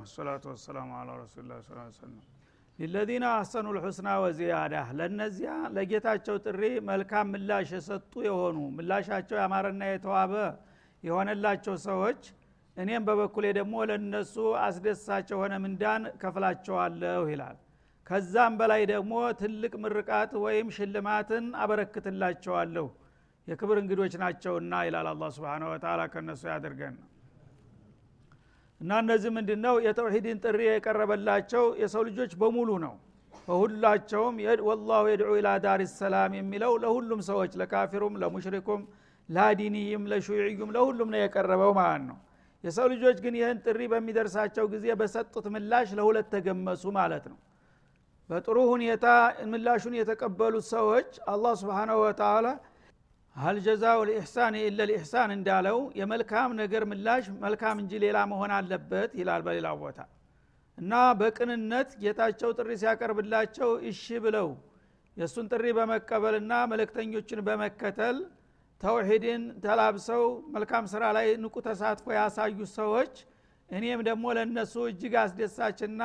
ወሰላቱ ወሰላሙ አላ ረሱሉላህ ስ ሰለም ሊለዚነ አሰኑ ልሑስና ወዚያዳ ለእነዚያ ለጌታቸው ጥሪ መልካም ምላሽ የሰጡ የሆኑ ምላሻቸው ያማረና የተዋበ የሆነላቸው ሰዎች እኔም በበኩሌ ደግሞ ለነሱ አስደሳች የሆነ ምንዳን ከፍላቸዋለሁ ይላል። ከዛም በላይ ደግሞ ትልቅ ምርቃት ወይም ሽልማትን አበረክትላቸዋለሁ። የክብር እንግዶች ናቸውና ይላል አላ ስብን ወተላ ከነሱ ያድርገን እና እነዚህ ምንድ ነው የተውሂድን ጥሪ የቀረበላቸው የሰው ልጆች በሙሉ ነው። በሁላቸውም ወላሁ የድዑ ኢላ ዳር ሰላም የሚለው ለሁሉም ሰዎች ለካፊሩም ለሙሽሪኩም ለዲንይም ለሹዕዩም ለሁሉም ነው የቀረበው ማለት ነው። የሰው ልጆች ግን ይህን ጥሪ በሚደርሳቸው ጊዜ በሰጡት ምላሽ ለሁለት ተገመሱ ማለት ነው። በጥሩ ሁኔታ ምላሹን የተቀበሉት ሰዎች አላህ ስብሓናሁ ወተላ ሀል ጀዛው ልኢሕሳን ኢለ ልኢሕሳን እንዳለው የመልካም ነገር ምላሽ መልካም እንጂ ሌላ መሆን አለበት ይላል በሌላ ቦታ። እና በቅንነት ጌታቸው ጥሪ ሲያቀርብላቸው እሺ ብለው የእሱን ጥሪ በመቀበልና መለክተኞችን በመከተል ተውሂድን ተላብሰው መልካም ስራ ላይ ንቁ ተሳትፎ ያሳዩ ሰዎች እኔም ደግሞ ለእነሱ እጅግ አስደሳችና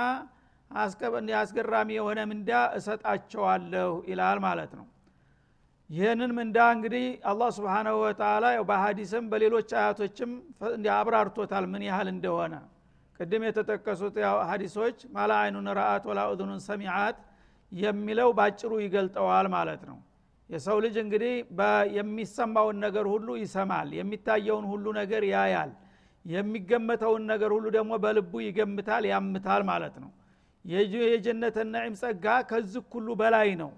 አስገራሚ የሆነ ምንዳ እሰጣቸዋለሁ ይላል ማለት ነው ይህንን ምንዳ እንግዲህ አላህ ስብሓናሁ ወተላ በሀዲስም በሌሎች አያቶችም አብራርቶታል ምን ያህል እንደሆነ። ቅድም የተጠቀሱት ሀዲሶች ማላ አይኑን ረአት ወላ እዙኑን ሰሚዓት የሚለው ባጭሩ ይገልጠዋል ማለት ነው። የሰው ልጅ እንግዲህ የሚሰማውን ነገር ሁሉ ይሰማል የሚታየውን ሁሉ ነገር ያያል የሚገመተውን ነገር ሁሉ ደግሞ በልቡ ይገምታል ያምታል ማለት ነው። የጀነት ነዒም ጸጋ ከዚህ ሁሉ በላይ ነው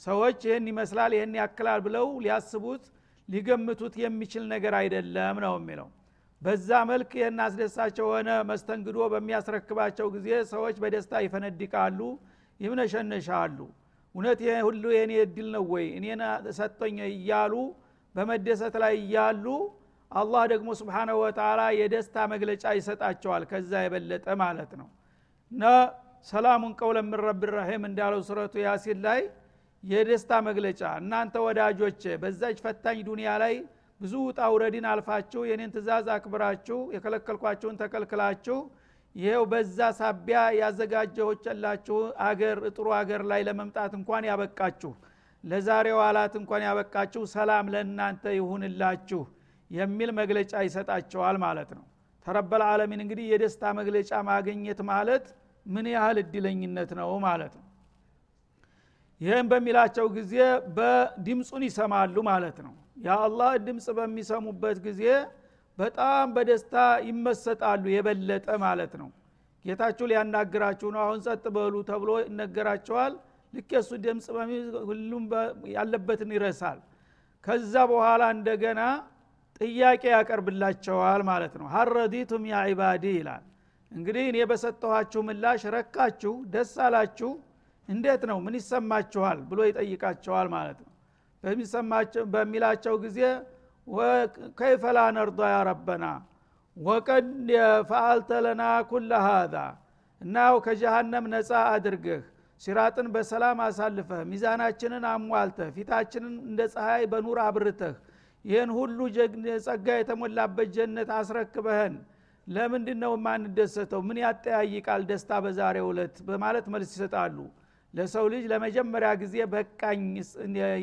ሰዎች ይህን ይመስላል ይህን ያክላል ብለው ሊያስቡት ሊገምቱት የሚችል ነገር አይደለም ነው የሚለው። በዛ መልክ ይህን አስደሳች የሆነ መስተንግዶ በሚያስረክባቸው ጊዜ ሰዎች በደስታ ይፈነድቃሉ ይምነሸነሻሉ። እውነት ሁሉ የእኔ እድል ነው ወይ? እኔን ሰጠኝ እያሉ በመደሰት ላይ እያሉ አላህ ደግሞ ስብሓናሁ ወተላ የደስታ መግለጫ ይሰጣቸዋል ከዛ የበለጠ ማለት ነው። እና ሰላሙን ቀውለ ምን ረብ እንዳለው ሱረቱ ያሲን ላይ የደስታ መግለጫ። እናንተ ወዳጆች በዛች ፈታኝ ዱንያ ላይ ብዙ ውጣ ውረድን አልፋችሁ የኔን ትእዛዝ አክብራችሁ የከለከልኳችሁን ተከልክላችሁ ይሄው በዛ ሳቢያ ያዘጋጀሆችላችሁ አገር ጥሩ አገር ላይ ለመምጣት እንኳን ያበቃችሁ ለዛሬው አላት እንኳን ያበቃችሁ ሰላም ለእናንተ ይሁንላችሁ የሚል መግለጫ ይሰጣቸዋል ማለት ነው። ተረበል ዓለሚን እንግዲህ የደስታ መግለጫ ማግኘት ማለት ምን ያህል እድለኝነት ነው ማለት ነው ይህም በሚላቸው ጊዜ በድምፁን ይሰማሉ ማለት ነው። የአላህ ድምፅ በሚሰሙበት ጊዜ በጣም በደስታ ይመሰጣሉ የበለጠ ማለት ነው። ጌታችሁ ሊያናግራችሁ ነው። አሁን ጸጥ በሉ ተብሎ ይነገራቸዋል። ልክ የሱ ድምፅ ሁሉም ያለበትን ይረሳል። ከዛ በኋላ እንደገና ጥያቄ ያቀርብላቸዋል ማለት ነው። ሀረዲቱም ያ ዒባዲ ይላል። እንግዲህ እኔ በሰጠኋችሁ ምላሽ ረካችሁ ደስ አላችሁ እንዴት ነው? ምን ይሰማችኋል? ብሎ ይጠይቃቸዋል ማለት ነው። በሚላቸው ጊዜ ከይፈ ላ ነርዳ ያ ረበና? ወቀድ ፈአልተ ለና ኩለ ሃዛ? እናው ከጀሃነም ነፃ አድርገህ ሲራጥን በሰላም አሳልፈህ ሚዛናችንን አሟልተህ ፊታችንን እንደ ፀሐይ በኑር አብርተህ ይህን ሁሉ ጸጋ የተሞላበት ጀነት አስረክበህን ለምንድ ነው የማንደሰተው? ምን ያጠያይቃል ደስታ በዛሬው ዕለት በማለት መልስ ይሰጣሉ ለሰው ልጅ ለመጀመሪያ ጊዜ በቃኝ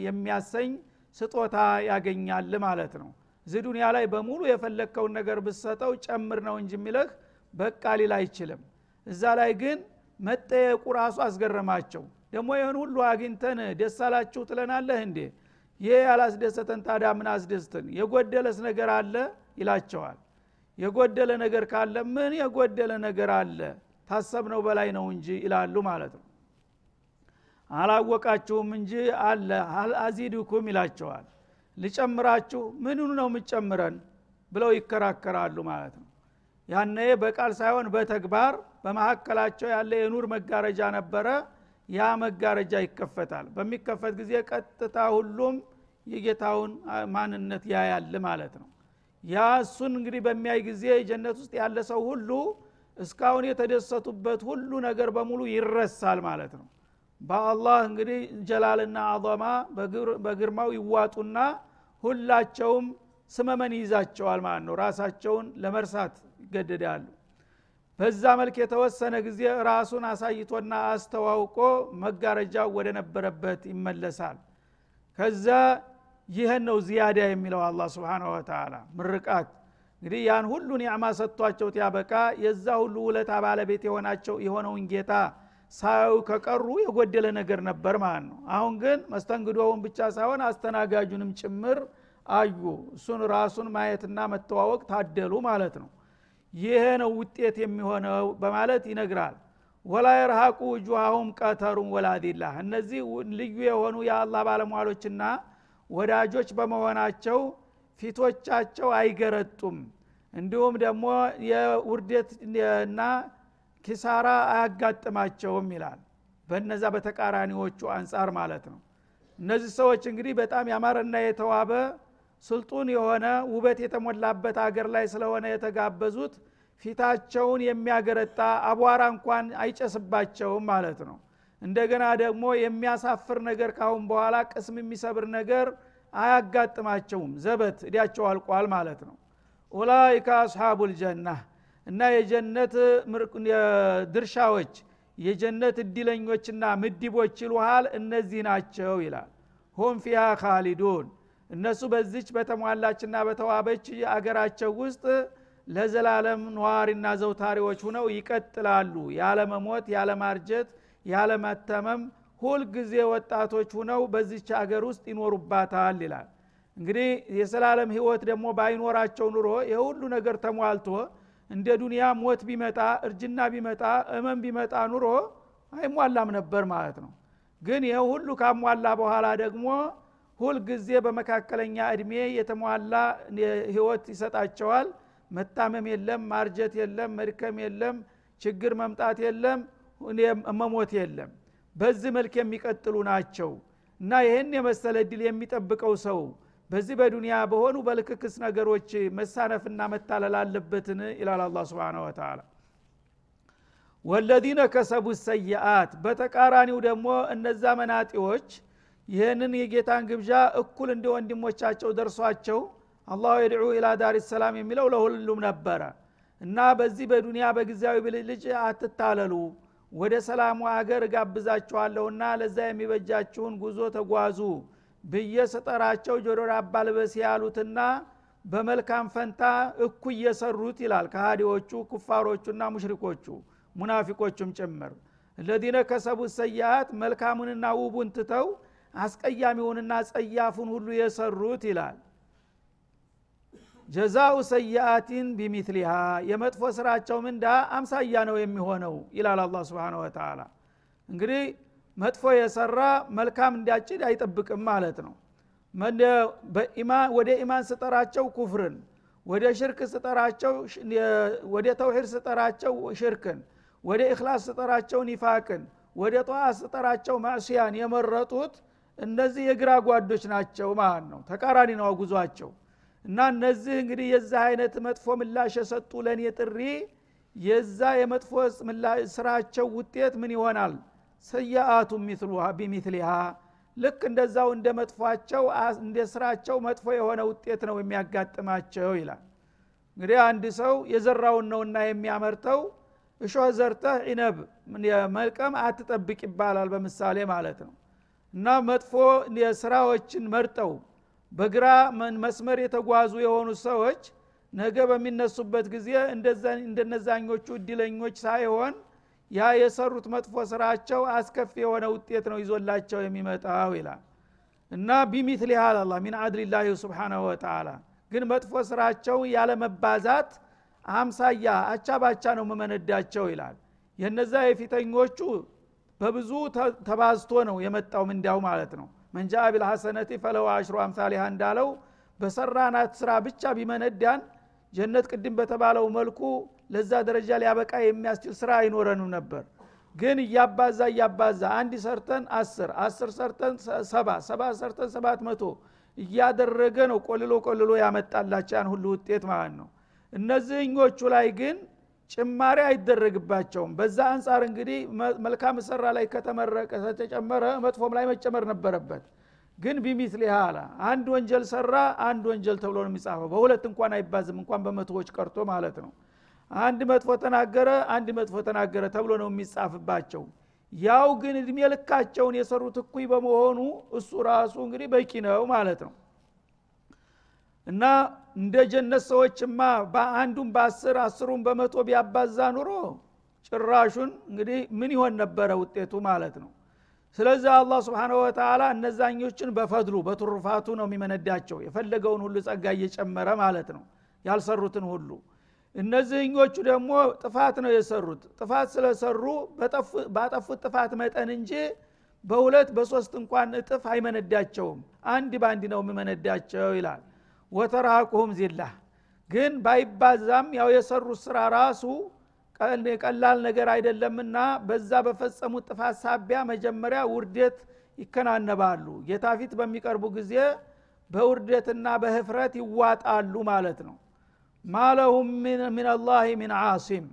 የሚያሰኝ ስጦታ ያገኛል ማለት ነው። እዚህ ዱኒያ ላይ በሙሉ የፈለግከውን ነገር ብሰጠው ጨምር ነው እንጂ የሚለህ በቃ ሊል አይችልም። እዛ ላይ ግን መጠየቁ ራሱ አስገረማቸው። ደግሞ ይህን ሁሉ አግኝተን ደስ አላችሁ ትለናለህ እንዴ? ይህ ያላስደሰተን ታዲያ ምን አስደስትን? የጎደለስ ነገር አለ? ይላቸዋል። የጎደለ ነገር ካለ ምን የጎደለ ነገር አለ? ታሰብነው በላይ ነው እንጂ ይላሉ ማለት ነው አላወቃችሁም እንጂ አለ። አዚድኩም ይላቸዋል። ልጨምራችሁ ምንኑ ነው የምጨምረን ብለው ይከራከራሉ ማለት ነው። ያነ በቃል ሳይሆን በተግባር በመካከላቸው ያለ የኑር መጋረጃ ነበረ። ያ መጋረጃ ይከፈታል። በሚከፈት ጊዜ ቀጥታ ሁሉም የጌታውን ማንነት ያያል ማለት ነው። ያ እሱን እንግዲህ በሚያይ ጊዜ ጀነት ውስጥ ያለ ሰው ሁሉ እስካሁን የተደሰቱበት ሁሉ ነገር በሙሉ ይረሳል ማለት ነው በአላህ እንግዲህ ጀላልና አظማ በግርማው ይዋጡና ሁላቸውም ስመመን ይይዛቸዋል ማለት ነው። ራሳቸውን ለመርሳት ይገደዳሉ። በዛ መልክ የተወሰነ ጊዜ ራሱን አሳይቶና አስተዋውቆ መጋረጃው ወደ ነበረበት ይመለሳል። ከዛ ይህን ነው ዚያዳ የሚለው አላ ስብን ወተላ ምርቃት። እንግዲህ ያን ሁሉ ኒዕማ ሰጥቷቸው ያበቃ የዛ ሁሉ ውለታ ባለቤት የሆናቸው የሆነውን ጌታ ሳያዩ ከቀሩ የጎደለ ነገር ነበር ማለት ነው። አሁን ግን መስተንግዶውን ብቻ ሳይሆን አስተናጋጁንም ጭምር አዩ። እሱን ራሱን ማየትና መተዋወቅ ታደሉ ማለት ነው። ይሄ ነው ውጤት የሚሆነው በማለት ይነግራል። ወላ የርሃቁ ውጁሃሁም ቀተሩን ወላዲላ እነዚህ ልዩ የሆኑ የአላህ ባለሟሎችና ወዳጆች በመሆናቸው ፊቶቻቸው አይገረጡም። እንዲሁም ደግሞ የውርደት እና ኪሳራ አያጋጥማቸውም ይላል። በነዛ በተቃራኒዎቹ አንጻር ማለት ነው። እነዚህ ሰዎች እንግዲህ በጣም ያማረና የተዋበ ስልጡን የሆነ ውበት የተሞላበት አገር ላይ ስለሆነ የተጋበዙት ፊታቸውን የሚያገረጣ አቧራ እንኳን አይጨስባቸውም ማለት ነው። እንደገና ደግሞ የሚያሳፍር ነገር ካሁን በኋላ ቅስም የሚሰብር ነገር አያጋጥማቸውም። ዘበት እዲያቸው አልቋል ማለት ነው። ኡላይከ አስሓቡ ልጀና እና የጀነት ድርሻዎች የጀነት እድለኞችና ምድቦች ይሉሃል። እነዚህ ናቸው ይላል። ሁም ፊሃ ካሊዱን እነሱ በዚች በተሟላችና በተዋበች አገራቸው ውስጥ ለዘላለም ነዋሪና ዘውታሪዎች ሁነው ይቀጥላሉ። ያለመሞት ያለማርጀት ያለመተመም ሁልጊዜ ወጣቶች ሁነው በዚች አገር ውስጥ ይኖሩባታል ይላል። እንግዲህ የዘላለም ህይወት ደግሞ ባይኖራቸው ኑሮ የሁሉ ነገር ተሟልቶ እንደ ዱንያ ሞት ቢመጣ እርጅና ቢመጣ እመን ቢመጣ ኑሮ አይሟላም ነበር ማለት ነው። ግን ይህ ሁሉ ካሟላ በኋላ ደግሞ ሁልጊዜ በመካከለኛ እድሜ የተሟላ ህይወት ይሰጣቸዋል። መታመም የለም ማርጀት የለም መድከም የለም ችግር መምጣት የለም መሞት የለም። በዚህ መልክ የሚቀጥሉ ናቸው። እና ይህን የመሰለ እድል የሚጠብቀው ሰው በዚህ በዱንያ በሆኑ በልክክስ ነገሮች መሳነፍና መታለል አለበትን? ይላል አላ ስብን ወተላ ወለዚነ ከሰቡ ሰይአት በተቃራኒው ደግሞ እነዛ መናጢዎች ይህንን የጌታን ግብዣ እኩል እንደ ወንድሞቻቸው ደርሷቸው አላሁ የድዑ ኢላ ዳር ሰላም የሚለው ለሁሉም ነበረ። እና በዚህ በዱንያ በጊዜያዊ ብልልጭ አትታለሉ ወደ ሰላሙ አገር እጋብዛችኋለሁና ለዛ የሚበጃችሁን ጉዞ ተጓዙ ብዬ ስጠራቸው ጆሮ ዳባ ያሉትና በመልካም ፈንታ እኩ እየሰሩት ይላል ከሃዲዎቹ ኩፋሮቹና ሙሽሪኮቹ ሙናፊቆቹም ጭምር። እለዚነ ከሰቡ ሰያት መልካሙንና ውቡን ትተው አስቀያሚውንና ጸያፉን ሁሉ የሰሩት ይላል። ጀዛኡ ሰያአቲን ቢሚትሊሃ የመጥፎ ስራቸው ምንዳ አምሳያ ነው የሚሆነው ይላል አላ ስብን ወተላ እንግዲህ መጥፎ የሰራ መልካም እንዲያጭድ አይጠብቅም ማለት ነው። ወደ ኢማን ስጠራቸው ኩፍርን ወደ ሽርክ ስጠራቸው ወደ ተውሂድ ስጠራቸው ሽርክን ወደ እክላስ ስጠራቸው ኒፋቅን ወደ ጠዋ ስጠራቸው ማዕስያን የመረጡት እነዚህ የግራ ጓዶች ናቸው ማለት ነው። ተቃራኒ ነው ጉዟቸው። እና እነዚህ እንግዲህ የዛ አይነት መጥፎ ምላሽ የሰጡ ለእኔ ጥሪ የዛ የመጥፎ ስራቸው ውጤት ምን ይሆናል ሰያአቱ ቢሚትሊሃ ልክ እንደዛው እንደ መጥፏቸው እንደ ስራቸው መጥፎ የሆነ ውጤት ነው የሚያጋጥማቸው ይላል። እንግዲህ አንድ ሰው የዘራውን ነውና የሚያመርተው እሾህ ዘርተህ ኢነብ መልቀም አትጠብቅ ይባላል በምሳሌ ማለት ነው። እና መጥፎ ስራዎችን መርጠው በግራ መስመር የተጓዙ የሆኑ ሰዎች ነገ በሚነሱበት ጊዜ እንደነዛኞቹ እድለኞች ሳይሆን ያ የሰሩት መጥፎ ስራቸው አስከፊ የሆነ ውጤት ነው ይዞላቸው የሚመጣው ይላል። እና ቢሚትል ያህል ሚን አድልላህ ስብሓናሁ ወተላ ግን መጥፎ ስራቸው ያለመባዛት አምሳያ አቻ ባቻ ነው መመነዳቸው ይላል። የነዛ የፊተኞቹ በብዙ ተባዝቶ ነው የመጣው ምንዳው ማለት ነው። መንጃ ቢልሐሰነቲ ፈለው አሽሩ አምሳሊሃ እንዳለው በሰራናት ስራ ብቻ ቢመነዳን ጀነት ቅድም በተባለው መልኩ ለዛ ደረጃ ሊያበቃ የሚያስችል ስራ አይኖረንም ነበር። ግን እያባዛ እያባዛ አንድ ሰርተን አስር አስር ሰርተን ሰባ ሰባ ሰርተን ሰባት መቶ እያደረገ ነው ቆልሎ ቆልሎ ያመጣላቸው ያን ሁሉ ውጤት ማለት ነው። እነዚህኞቹ ላይ ግን ጭማሪ አይደረግባቸውም። በዛ አንጻር እንግዲህ መልካም ሰራ ላይ ከተመረቀ ተጨመረ መጥፎም ላይ መጨመር ነበረበት። ግን ቢሚትሊ አላ አንድ ወንጀል ሰራ አንድ ወንጀል ተብሎ ነው የሚጻፈው። በሁለት እንኳን አይባዝም እንኳን በመቶዎች ቀርቶ ማለት ነው አንድ መጥፎ ተናገረ አንድ መጥፎ ተናገረ ተብሎ ነው የሚጻፍባቸው። ያው ግን እድሜ ልካቸውን የሰሩት እኩይ በመሆኑ እሱ ራሱ እንግዲህ በቂ ነው ማለት ነው። እና እንደ ጀነት ሰዎችማ በአንዱን በአስር አስሩን በመቶ ቢያባዛ ኑሮ ጭራሹን እንግዲህ ምን ይሆን ነበረ ውጤቱ ማለት ነው። ስለዚህ አላህ ስብሓነ ወተላ እነዛኞችን በፈድሉ በትሩፋቱ ነው የሚመነዳቸው። የፈለገውን ሁሉ ጸጋ እየጨመረ ማለት ነው። ያልሰሩትን ሁሉ እነዚህኞቹ ደግሞ ጥፋት ነው የሰሩት። ጥፋት ስለሰሩ ባጠፉት ጥፋት መጠን እንጂ በሁለት በሶስት እንኳን እጥፍ አይመነዳቸውም። አንድ በአንድ ነው የሚመነዳቸው ይላል። ወተራቁሁም ዚላ። ግን ባይባዛም ያው የሰሩት ስራ ራሱ ቀላል ነገር አይደለምና በዛ በፈጸሙት ጥፋት ሳቢያ መጀመሪያ ውርደት ይከናነባሉ። ጌታ ፊት በሚቀርቡ ጊዜ በውርደትና በህፍረት ይዋጣሉ ማለት ነው ማለሁም ሚንላህ ሚን ዓሲም።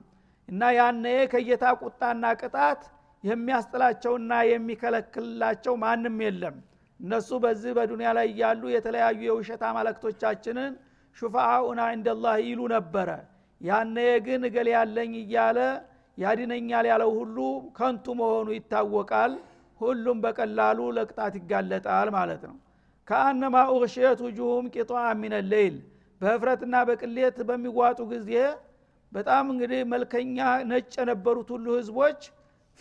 እና ያነ ከጌታ ቁጣና ቅጣት የሚያስጥላቸውና የሚከለክልላቸው ማንም የለም። እነሱ በዚህ በዱንያ ላይ እያሉ የተለያዩ የውሸት አማለክቶቻችንን ሹፋአኡና እንደላህ ይሉ ነበረ። ያነ ግን እገሌ ያለኝ እያለ ያድነኛል ያለው ሁሉ ከንቱ መሆኑ ይታወቃል። ሁሉም በቀላሉ ለቅጣት ይጋለጣል ማለት ነው። ከአነማ ኡግሽየት ውጁሁም ቂጧ ሚነ ሌይል በህፍረትና በቅሌት በሚዋጡ ጊዜ በጣም እንግዲህ መልከኛ ነጭ የነበሩት ሁሉ ህዝቦች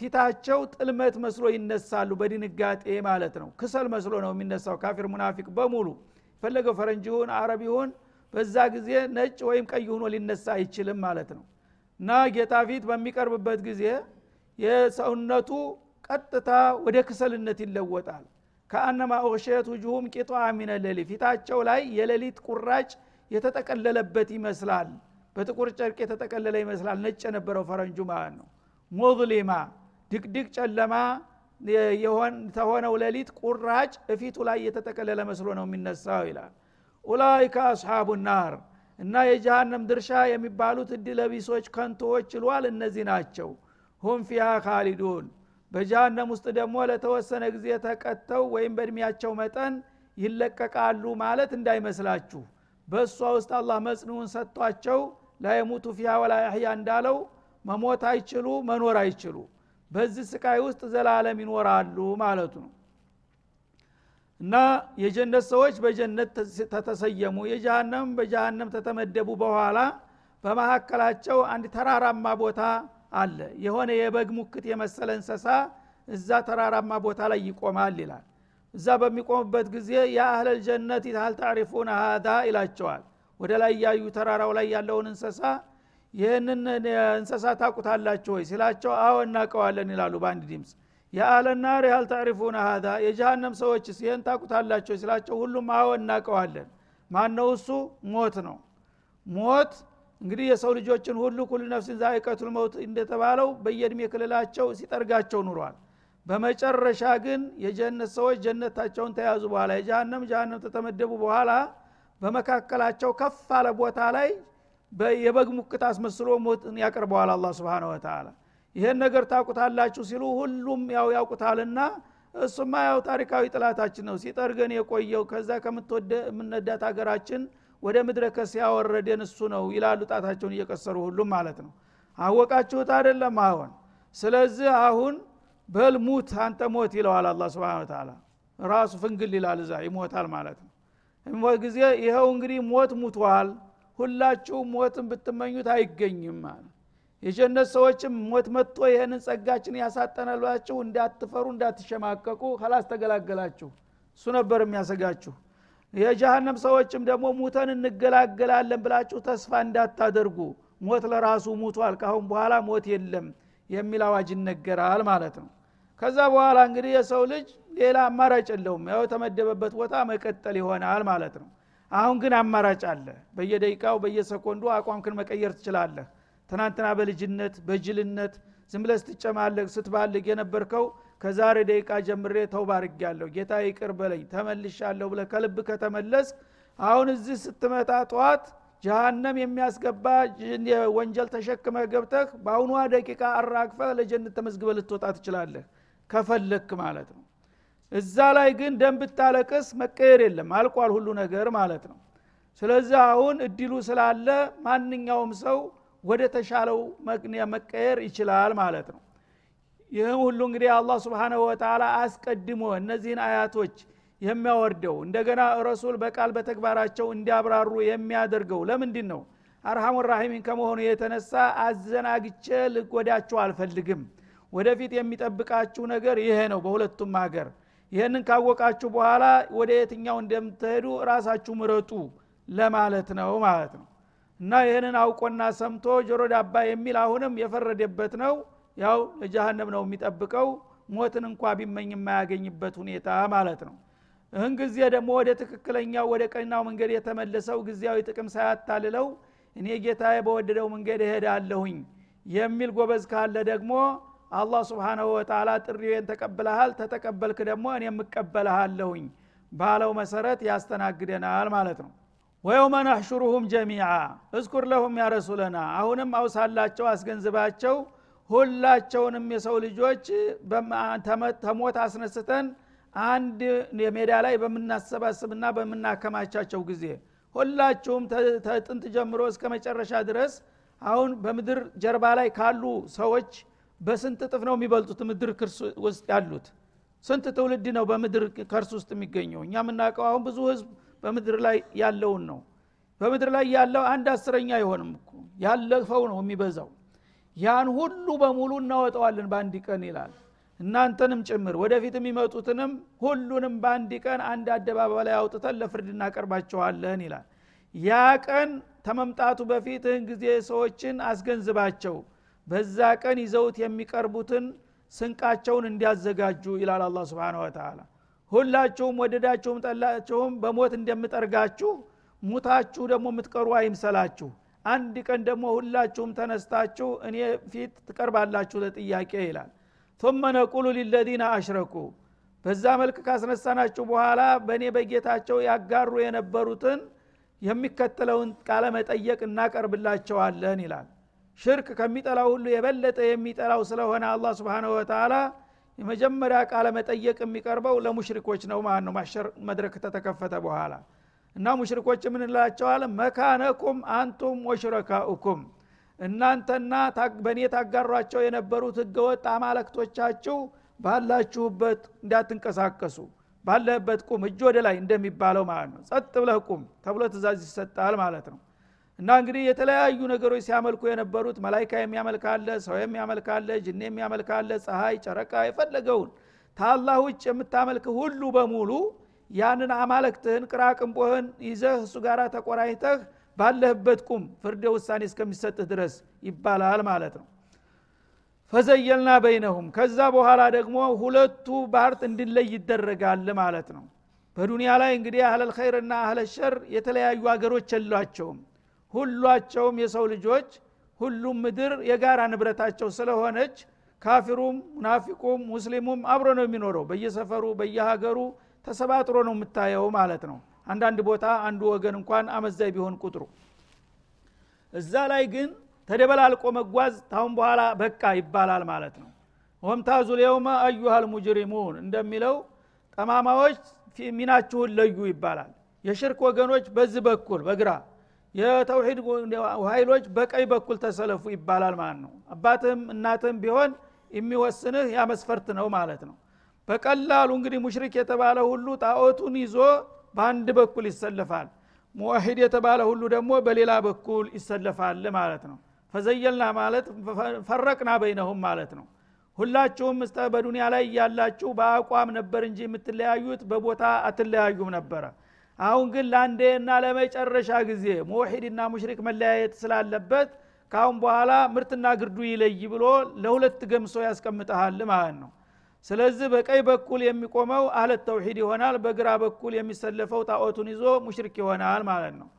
ፊታቸው ጥልመት መስሎ ይነሳሉ በድንጋጤ ማለት ነው። ክሰል መስሎ ነው የሚነሳው ካፊር ሙናፊቅ በሙሉ። ፈለገው አረብ ይሁን በዛ ጊዜ ነጭ ወይም ቀይ ሆኖ ሊነሳ አይችልም ማለት ነው። እና ጌታ ፊት በሚቀርብበት ጊዜ የሰውነቱ ቀጥታ ወደ ክሰልነት ይለወጣል። ከአነማ ኦሸት ውጅሁም ቂጧ ሚነ ሌሊ ፊታቸው ላይ የሌሊት ቁራጭ የተጠቀለለበት ይመስላል። በጥቁር ጨርቅ የተጠቀለለ ይመስላል። ነጭ የነበረው ፈረንጁ ማለት ነው። ሙዝሊማ ድቅድቅ ጨለማ ተሆነው ሌሊት ቁራጭ እፊቱ ላይ የተጠቀለለ መስሎ ነው የሚነሳው ይላል። ኡላይከ አስሓቡ ናር እና የጀሃነም ድርሻ የሚባሉት እድለቢሶች ከንቶዎች ይሏል። እነዚህ ናቸው። ሁም ፊሃ ካሊዱን በጀሃነም ውስጥ ደግሞ ለተወሰነ ጊዜ ተቀተው ወይም በእድሜያቸው መጠን ይለቀቃሉ ማለት እንዳይመስላችሁ በእሷ ውስጥ አላህ መጽንውን ሰጥቷቸው ላየሙቱ ፊሃ ወላ ያህያ እንዳለው መሞት አይችሉ መኖር አይችሉ በዚህ ስቃይ ውስጥ ዘላለም ይኖራሉ ማለቱ ነው። እና የጀነት ሰዎች በጀነት ተተሰየሙ የጀሃነም በጀሃነም ተተመደቡ በኋላ በመካከላቸው አንድ ተራራማ ቦታ አለ። የሆነ የበግ ሙክት የመሰለ እንሰሳ እዛ ተራራማ ቦታ ላይ ይቆማል ይላል እዛ በሚቆምበት ጊዜ የአህለል ጀነት ይታል ታሪፉን ሀዛ ይላቸዋል። ወደ ላይ ያዩ ተራራው ላይ ያለውን እንሰሳ ይህንን እንሰሳ ታቁታላችሁ ወይ ሲላቸው አዎ እናቀዋለን ይላሉ በአንድ ድምፅ የአለናር ያህል ታሪፉን ሀዛ የጀሃነም ሰዎች ይህን ታቁታላቸው ሲላቸው ሁሉም አዎ እናቀዋለን ማነው እሱ? ሞት ነው። ሞት እንግዲህ የሰው ልጆችን ሁሉ ኩል ነፍስን ዛይቀቱል መውት እንደተባለው በየእድሜ ክልላቸው ሲጠርጋቸው ኑሯል በመጨረሻ ግን የጀነት ሰዎች ጀነታቸውን ተያዙ በኋላ የጀሃነም ጀሃነም ተተመደቡ በኋላ በመካከላቸው ከፍ አለ ቦታ ላይ የበግ ሙክት አስመስሎ ሞትን ያቀርበዋል አላ ስብን ወተላ ይሄን ነገር ታቁታላችሁ ሲሉ ሁሉም ያው ያውቁታልና እሱማ ያው ታሪካዊ ጥላታችን ነው። ሲጠርገን የቆየው ከዛ ከምንወዳት ሀገራችን ወደ ምድረከስ ያወረደን እሱ ነው ይላሉ። ጣታቸውን እየቀሰሩ ሁሉም ማለት ነው። አወቃችሁት አይደለም አሁን? ስለዚህ አሁን በል ሙት አንተ ሞት ይለዋል አላ ስብን ተላ ራሱ ፍንግል ይላል እዛ ይሞታል ማለት ነው። ሞት ጊዜ ይኸው እንግዲህ ሞት ሙቷል ሁላችሁም ሞትን ብትመኙት አይገኝም ማለት የጀነት ሰዎችም ሞት መጥቶ ይህንን ጸጋችን ያሳጠናላችሁ እንዳትፈሩ እንዳትሸማቀቁ ከላስ ተገላገላችሁ። እሱ ነበር የሚያሰጋችሁ። የጀሃነም ሰዎችም ደግሞ ሙተን እንገላገላለን ብላችሁ ተስፋ እንዳታደርጉ ሞት ለራሱ ሙቷል ካሁን በኋላ ሞት የለም የሚል አዋጅ ይነገራል ማለት ነው ከዛ በኋላ እንግዲህ የሰው ልጅ ሌላ አማራጭ የለውም። ያው የተመደበበት ቦታ መቀጠል ይሆናል ማለት ነው። አሁን ግን አማራጭ አለ። በየደቂቃው በየሰኮንዱ አቋምክን መቀየር ትችላለህ። ትናንትና በልጅነት በጅልነት ዝም ብለ ስትጨማለቅ ስትባልግ የነበርከው ከዛሬ ደቂቃ ጀምሬ ተውባርግ ያለሁ ጌታ ይቅር በለኝ ተመልሻለሁ ብለ ከልብ ከተመለስ አሁን እዚህ ስትመጣ ጠዋት ጀሃነም የሚያስገባ ወንጀል ተሸክመህ ገብተህ በአሁኗ ደቂቃ አራግፈ ለጀነት ተመዝግበ ልትወጣ ትችላለህ ከፈለክ ማለት ነው። እዛ ላይ ግን ደም ብታለቅስ መቀየር የለም አልቋል ሁሉ ነገር ማለት ነው። ስለዚህ አሁን እድሉ ስላለ ማንኛውም ሰው ወደ ተሻለው መቀየር ይችላል ማለት ነው። ይህም ሁሉ እንግዲህ አላህ ስብሓናሁ ወተላ አስቀድሞ እነዚህን አያቶች የሚያወርደው እንደገና ረሱል በቃል በተግባራቸው እንዲያብራሩ የሚያደርገው ለምንድን ነው? አርሐሙ ራሒሚን ከመሆኑ የተነሳ አዘናግቼ ልጎዳችሁ አልፈልግም ወደፊት የሚጠብቃችሁ ነገር ይሄ ነው በሁለቱም ሀገር። ይህንን ካወቃችሁ በኋላ ወደ የትኛው እንደምትሄዱ ራሳችሁ ምረጡ ለማለት ነው ማለት ነው። እና ይህንን አውቆና ሰምቶ ጆሮ ዳባ የሚል አሁንም የፈረደበት ነው። ያው ለጀሃነም ነው የሚጠብቀው ሞትን እንኳ ቢመኝ የማያገኝበት ሁኔታ ማለት ነው። ይህን ጊዜ ደግሞ ወደ ትክክለኛው ወደ ቀናው መንገድ የተመለሰው ጊዜያዊ ጥቅም ሳያታልለው እኔ ጌታዬ በወደደው መንገድ እሄዳለሁኝ የሚል ጎበዝ ካለ ደግሞ አላህ ስብሓናሁ ወተላ ጥሪዬን ተቀብለሃል ተተቀበልክ ደግሞ እኔ የምቀበልሃለሁኝ ባለው መሰረት ያስተናግደናል ማለት ነው። ወየውመ ነሕሹሩሁም ጀሚዓ እዝኩር ለሁም ያ ረሱለና አሁንም አውሳላቸው አስገንዝባቸው ሁላቸውንም የሰው ልጆች ተሞት አስነስተን አንድ የሜዳ ላይ በምናሰባስብና በምናከማቻቸው ጊዜ ሁላችሁም ተጥንት ጀምሮ እስከ መጨረሻ ድረስ አሁን በምድር ጀርባ ላይ ካሉ ሰዎች በስንት እጥፍ ነው የሚበልጡት ምድር ክርስ ውስጥ ያሉት? ስንት ትውልድ ነው በምድር ከርስ ውስጥ የሚገኘው? እኛ የምናውቀው አሁን ብዙ ህዝብ በምድር ላይ ያለውን ነው። በምድር ላይ ያለው አንድ አስረኛ አይሆንም እኮ። ያለፈው ነው የሚበዛው። ያን ሁሉ በሙሉ እናወጠዋለን በአንድ ቀን ይላል። እናንተንም ጭምር ወደፊት የሚመጡትንም ሁሉንም በአንድ ቀን አንድ አደባባይ ላይ አውጥተን ለፍርድ እናቀርባቸዋለን ይላል። ያ ቀን ተመምጣቱ በፊት ይህን ጊዜ ሰዎችን አስገንዝባቸው በዛ ቀን ይዘውት የሚቀርቡትን ስንቃቸውን እንዲያዘጋጁ ይላል አላ ስብን ወተላ ሁላችሁም ወደዳችሁም ጠላችሁም በሞት እንደምጠርጋችሁ ሙታችሁ ደግሞ የምትቀሩ አይምሰላችሁ። አንድ ቀን ደግሞ ሁላችሁም ተነስታችሁ እኔ ፊት ትቀርባላችሁ ለጥያቄ ይላል። ثم ነቁሉ ሊለዚነ አሽረኩ በዛ መልክ ካስነሳናችሁ በኋላ በእኔ በጌታቸው ያጋሩ የነበሩትን የሚከተለውን ቃለ መጠየቅ እናቀርብላቸዋለን ይላል ሽርክ ከሚጠላው ሁሉ የበለጠ የሚጠላው ስለሆነ አላ ስብንሁ ወተላ የመጀመሪያ ቃለ መጠየቅ የሚቀርበው ለሙሽሪኮች ነው ማለት ነው። ማሸር መድረክ ተተከፈተ በኋላ እና ሙሽሪኮች የምንላቸዋል መካነኩም አንቱም ወሽረካኡኩም። እናንተና በእኔ ታጋሯቸው የነበሩት ህገወጥ አማለክቶቻችሁ ባላችሁበት እንዳትንቀሳቀሱ ባለህበት ቁም እጅ ወደ ላይ እንደሚባለው ማለት ነው። ጸጥ ብለህ ቁም ተብሎ ትእዛዝ ይሰጣል ማለት ነው እና እንግዲህ የተለያዩ ነገሮች ሲያመልኩ የነበሩት መላይካ የሚያመልካለ ሰው የሚያመልካለ ጅን የሚያመልካለ ፀሐይ ጨረቃ የፈለገውን ታላህ ውጭ የምታመልክ ሁሉ በሙሉ ያንን አማለክትህን ቅራቅንቦህን ይዘህ እሱ ጋር ተቆራኝተህ ባለህበት ቁም ፍርደ ውሳኔ እስከሚሰጥህ ድረስ ይባላል ማለት ነው። ፈዘየልና በይነሁም ከዛ በኋላ ደግሞ ሁለቱ ባህርት እንድለይ ይደረጋል ማለት ነው። በዱንያ ላይ እንግዲህ አህለል ኸይርና አህለል ሸር የተለያዩ አገሮች የሏቸውም ሁሏቸውም የሰው ልጆች ሁሉም ምድር የጋራ ንብረታቸው ስለሆነች ካፊሩም ሙናፊቁም ሙስሊሙም አብሮ ነው የሚኖረው። በየሰፈሩ በየሀገሩ ተሰባጥሮ ነው የምታየው ማለት ነው። አንዳንድ ቦታ አንዱ ወገን እንኳን አመዛይ ቢሆን ቁጥሩ። እዛ ላይ ግን ተደበላልቆ መጓዝ ታሁን በኋላ በቃ ይባላል ማለት ነው። ወምታዙ ልየውመ አዩሃል ሙጅሪሙን እንደሚለው ጠማማዎች ሚናችሁን ለዩ ይባላል። የሽርክ ወገኖች በዚህ በኩል በግራ የተውሂድ ኃይሎች በቀኝ በኩል ተሰለፉ ይባላል ማለት ነው። አባትህም እናትህም ቢሆን የሚወስንህ ያ መስፈርት ነው ማለት ነው። በቀላሉ እንግዲህ ሙሽሪክ የተባለ ሁሉ ጣዖቱን ይዞ በአንድ በኩል ይሰለፋል። ሙዋሂድ የተባለ ሁሉ ደግሞ በሌላ በኩል ይሰለፋል ማለት ነው። ፈዘየልና ማለት ፈረቅና በይነሁም ማለት ነው። ሁላችሁም በዱንያ ላይ ያላችሁ በአቋም ነበር እንጂ የምትለያዩት በቦታ አትለያዩም ነበረ አሁን ግን ለአንዴና ለመጨረሻ ጊዜ ሙወሒድና ሙሽሪክ መለያየት ስላለበት ካሁን በኋላ ምርትና ግርዱ ይለይ ብሎ ለሁለት ገምሶ ያስቀምጠሃል ማለት ነው። ስለዚህ በቀኝ በኩል የሚቆመው አህለት ተውሂድ ይሆናል በግራ በኩል የሚሰለፈው ጣዖቱን ይዞ ሙሽሪክ ይሆናል ማለት ነው።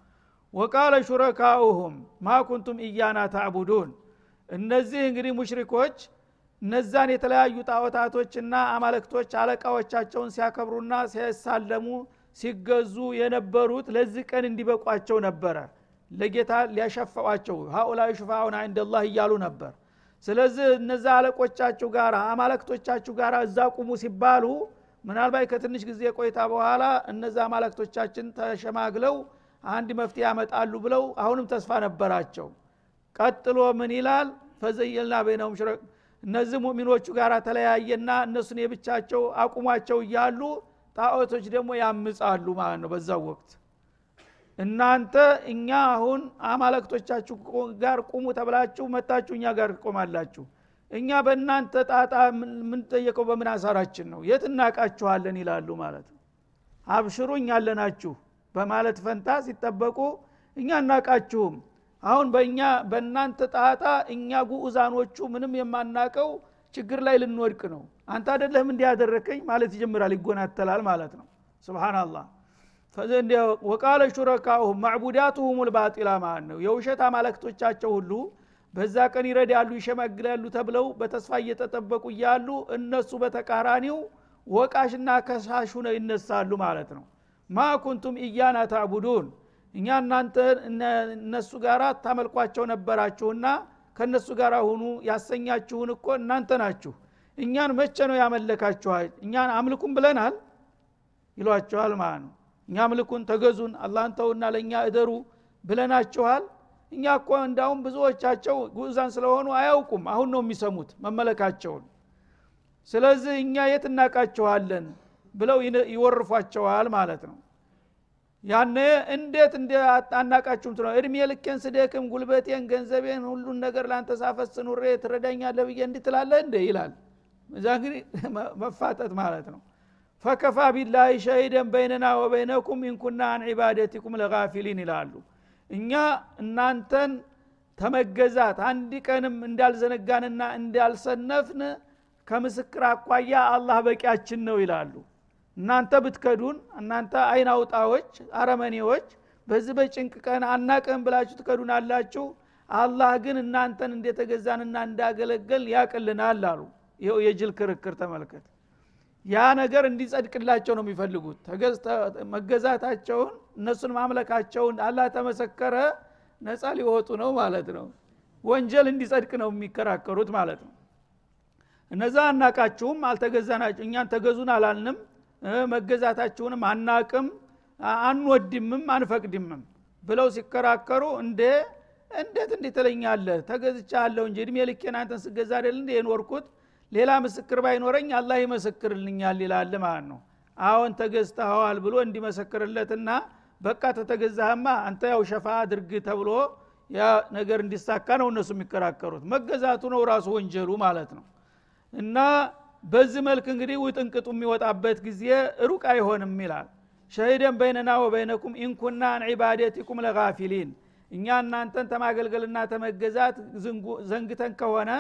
ወቃለ ሹረካኡሁም ማ ኩንቱም እያና ታዕቡዱን እነዚህ እንግዲህ ሙሽሪኮች እነዛን የተለያዩ ጣዖታቶችና አማለክቶች አለቃዎቻቸውን ሲያከብሩና ሲያሳለሙ ሲገዙ የነበሩት ለዚህ ቀን እንዲበቋቸው ነበረ። ለጌታ ሊያሸፈዋቸው ሀኡላይ ሹፋኡና እንደላህ እያሉ ነበር። ስለዚህ እነዛ አለቆቻችሁ ጋር አማለክቶቻችሁ ጋር እዛ ቁሙ ሲባሉ ምናልባት ከትንሽ ጊዜ ቆይታ በኋላ እነዛ አማለክቶቻችን ተሸማግለው አንድ መፍትሄ ያመጣሉ ብለው አሁንም ተስፋ ነበራቸው። ቀጥሎ ምን ይላል? ፈዘየልና በይነሁም ሽረቅ እነዚህ ሙእሚኖቹ ጋር ተለያየና እነሱን የብቻቸው አቁሟቸው እያሉ ጣዖቶች ደግሞ ያምጻሉ ማለት ነው በዛው ወቅት። እናንተ እኛ አሁን አማለክቶቻችሁ ጋር ቁሙ ተብላችሁ መታችሁ እኛ ጋር ትቆማላችሁ። እኛ በእናንተ ጣጣ የምንጠየቀው በምን አሳራችን ነው? የት እናቃችኋለን ይላሉ ማለት ነው። አብሽሩ እኛ አለናችሁ በማለት ፈንታ ሲጠበቁ እኛ እናቃችሁም አሁን በእኛ በእናንተ ጣጣ እኛ ጉኡዛኖቹ ምንም የማናቀው ችግር ላይ ልንወድቅ ነው። አንተ አደለህም እንዲያደረከኝ ማለት ይጀምራል ይጎናተላል ማለት ነው። ስብናላህ ወቃለ ሹረካሁም ማዕቡዳቱሁም ልባጢላ ማለት ነው። የውሸት አማለክቶቻቸው ሁሉ በዛ ቀን ይረዳሉ ይሸመግላሉ ተብለው በተስፋ እየተጠበቁ እያሉ እነሱ በተቃራኒው ወቃሽና ከሳሹ ነው ይነሳሉ ማለት ነው። ማ ኩንቱም እያና ታዕቡዱን እኛ እናንተ እነሱ ጋር ታመልኳቸው ነበራችሁና ከእነሱ ጋር ሁኑ። ያሰኛችሁን እኮ እናንተ ናችሁ። እኛን መቼ ነው ያመለካችኋል? እኛን አምልኩን ብለናል ይሏቸዋል ማለት ነው። እኛ አምልኩን ተገዙን አላህን ተውና ለእኛ እደሩ ብለናችኋል። እኛ እኮ እንዳውም ብዙዎቻቸው ጉዛን ስለሆኑ አያውቁም። አሁን ነው የሚሰሙት መመለካቸውን። ስለዚህ እኛ የት እናቃችኋለን ብለው ይወርፏቸዋል ማለት ነው ያነ እንዴት እንደ አናቃችሁም ትነ እድሜ ልኬን ስደክም ጉልበቴን ገንዘቤን ሁሉን ነገር ላንተ ሳፈስ ኑሬ ትረዳኛለህ ብዬ እንድትላለህ እንደ ይላል። እዛ እንግዲህ መፋጠጥ ማለት ነው። ፈከፋ ቢላህ ሸሂደን በይነና ወበይነኩም ኢንኩና አን ዒባደቲኩም ለጋፊሊን ይላሉ። እኛ እናንተን ተመገዛት አንድ ቀንም እንዳልዘነጋንና እንዳልሰነፍን ከምስክር አኳያ አላህ በቂያችን ነው ይላሉ እናንተ ብትከዱን እናንተ አይን አውጣዎች አረመኔዎች በዚህ በጭንቅ ቀን አናቀን ብላችሁ ትከዱን አላችሁ አላህ ግን እናንተን እንደተገዛንና እንዳገለገል ያቅልናል አሉ። ይኸው የጅል ክርክር ተመልከት። ያ ነገር እንዲጸድቅላቸው ነው የሚፈልጉት። መገዛታቸውን እነሱን ማምለካቸውን አላህ ተመሰከረ ነፃ ሊወጡ ነው ማለት ነው። ወንጀል እንዲጸድቅ ነው የሚከራከሩት ማለት ነው። እነዛ አናቃችሁም አልተገዛናችሁ እኛን ተገዙን አላልንም መገዛታችሁንም አናቅም አንወድምም አንፈቅድምም ብለው ሲከራከሩ እንደ እንዴት እንዲህ ትለኛለህ? ተገዝቻ አለሁ እንጂ እድሜ ልኬን አንተን ስገዛ አይደል እንደ የኖርኩት? ሌላ ምስክር ባይኖረኝ አላህ ይመሰክርልኛል ይላል ማለት ነው። አዎን ተገዝተኸዋል ብሎ እንዲመሰክርለትና በቃ ተተገዛህማ አንተ ያው ሸፋ አድርግ ተብሎ ያ ነገር እንዲሳካ ነው እነሱ የሚከራከሩት። መገዛቱ ነው ራሱ ወንጀሉ ማለት ነው። እና በዚህ መልክ እንግዲህ ውጥንቅጡ የሚወጣበት ጊዜ ሩቅ አይሆንም ይላል። ሸሂደን በይነና ወበይነኩም ኢንኩና አን ዒባደቲኩም ለጋፊሊን። እኛ እናንተን ተማገልገልና ተመገዛት ዘንግተን ከሆነ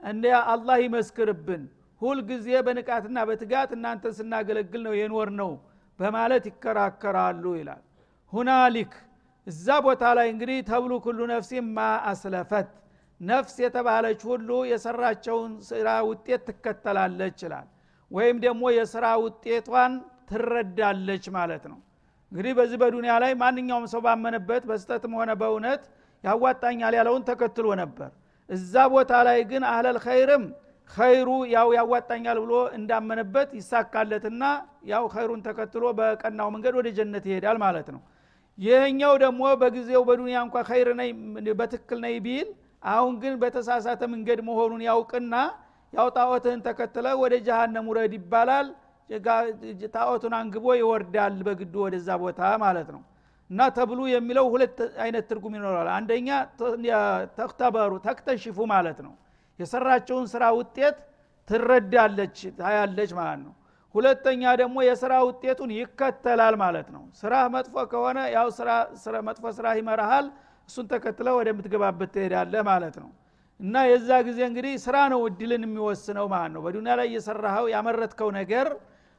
እንደ አላህ ይመስክርብን። ሁልጊዜ በንቃትና በትጋት እናንተን ስናገለግል ነው የኖር ነው በማለት ይከራከራሉ ይላል። ሁናሊክ እዛ ቦታ ላይ እንግዲህ ተብሉ ኩሉ ነፍሲ ማ አስለፈት ነፍስ የተባለች ሁሉ የሰራቸውን ስራ ውጤት ትከተላለች ይላል። ወይም ደግሞ የስራ ውጤቷን ትረዳለች ማለት ነው። እንግዲህ በዚህ በዱንያ ላይ ማንኛውም ሰው ባመነበት በስተትም ሆነ በእውነት ያዋጣኛል ያለውን ተከትሎ ነበር። እዛ ቦታ ላይ ግን አህለል ኸይርም ኸይሩ ያው ያዋጣኛል ብሎ እንዳመነበት ይሳካለትና ያው ኸይሩን ተከትሎ በቀናው መንገድ ወደ ጀነት ይሄዳል ማለት ነው። ይህኛው ደግሞ በጊዜው በዱንያ እንኳ ኸይር ነኝ በትክክል ነኝ ቢል አሁን ግን በተሳሳተ መንገድ መሆኑን ያውቅና ያው ጣዖትህን ተከትለ ወደ ጀሃነም ውረድ ይባላል። ጣዖቱን አንግቦ ይወርዳል በግዱ ወደዛ ቦታ ማለት ነው። እና ተብሉ የሚለው ሁለት አይነት ትርጉም ይኖራል አንደኛ ተክተበሩ ተክተሽፉ ማለት ነው። የሰራቸውን ስራ ውጤት ትረዳለች ታያለች ማለት ነው። ሁለተኛ ደግሞ የስራ ውጤቱን ይከተላል ማለት ነው። ስራ መጥፎ ከሆነ ያው ስራ መጥፎ ስራ ይመራሃል እሱን ተከትለ ወደምትገባበት ትሄዳለህ ማለት ነው። እና የዛ ጊዜ እንግዲህ ስራ ነው እድልን የሚወስነው ማለት ነው። በዱኒያ ላይ እየሰራኸው ያመረትከው ነገር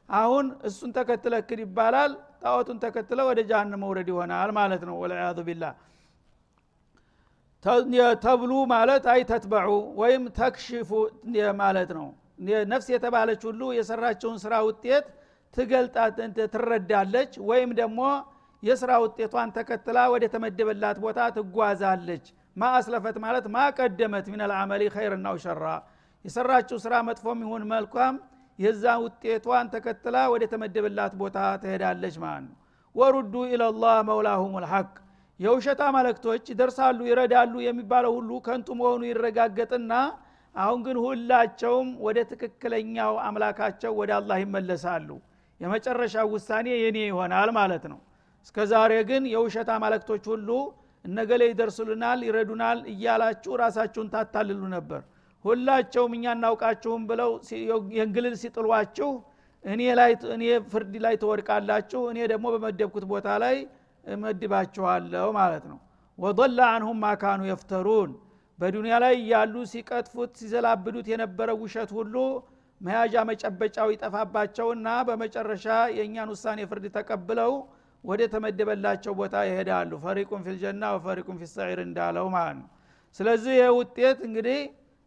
አሁን እሱን ተከትለ ክድ ይባላል። ጣዖቱን ተከትለ ወደ ጃሃንም መውረድ ይሆናል ማለት ነው። ወልያዙ ቢላህ። ተብሉ ማለት አይ ተትበዑ ወይም ተክሽፉ ማለት ነው። ነፍስ የተባለች ሁሉ የሰራቸውን ስራ ውጤት ትገልጣት ትረዳለች ወይም ደግሞ የስራ ውጤቷን ተከትላ ወደ ተመደበላት ቦታ ትጓዛለች። ማ አስለፈት ማለት ማ ቀደመት ምን ልአመሊ ኸይርናው ሸራ። የሰራችው ስራ መጥፎም ይሁን መልኳም የዛ ውጤቷን ተከትላ ወደ ተመደበላት ቦታ ትሄዳለች ማለት ነው። ወሩዱ ኢለላህ መውላሁም ልሐቅ የውሸት አማለክቶች ይደርሳሉ ይረዳሉ የሚባለው ሁሉ ከንቱ መሆኑ ይረጋገጥና አሁን ግን ሁላቸውም ወደ ትክክለኛው አምላካቸው ወደ አላህ ይመለሳሉ። የመጨረሻ ውሳኔ የኔ ይሆናል ማለት ነው እስከ ዛሬ ግን የውሸት አማለክቶች ሁሉ እነገሌ ይደርሱልናል ይረዱናል እያላችሁ ራሳችሁን ታታልሉ ነበር። ሁላቸውም እኛ እናውቃችሁም ብለው የእንግልል ሲጥሏችሁ እኔ ላይ እኔ ፍርድ ላይ ትወድቃላችሁ እኔ ደግሞ በመደብኩት ቦታ ላይ እመድባችኋለሁ ማለት ነው። ወضለ አንሁም ማካኑ የፍተሩን። በዱንያ ላይ ያሉ ሲቀጥፉት ሲዘላብዱት የነበረ ውሸት ሁሉ መያዣ መጨበጫው ይጠፋባቸውና በመጨረሻ የእኛን ውሳኔ ፍርድ ተቀብለው ወደ ተመደበላቸው ቦታ ይሄዳሉ። ፈሪቁን ፊልጀና ወፈሪቁን ፊሰዒር እንዳለው ማለት ነው። ስለዚህ ይህ ውጤት እንግዲህ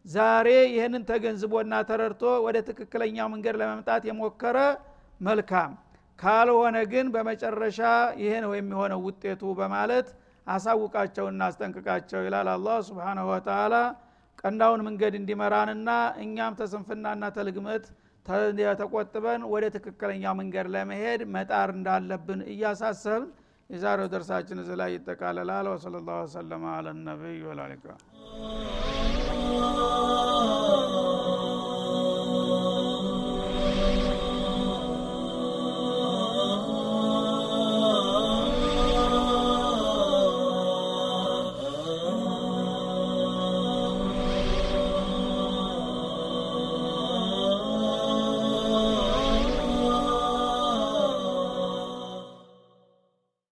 ዛሬ ይህንን ተገንዝቦና ተረድቶ ወደ ትክክለኛው መንገድ ለመምጣት የሞከረ መልካም። ካልሆነ ግን በመጨረሻ ይሄ ነው የሚሆነው ውጤቱ በማለት አሳውቃቸውና አስጠንቅቃቸው ይላል አላህ ስብሓናሁ ወተላ ቀናውን መንገድ እንዲመራንና እኛም ተስንፍናና ተልግመት ተቆጥበን ወደ ትክክለኛው መንገድ ለመሄድ መጣር እንዳለብን እያሳሰብን የዛሬው ደርሳችን እዚ ላይ ይጠቃለላል። ወሰለ ላሁ ወሰለማ አለ ነቢይ ወላሊካ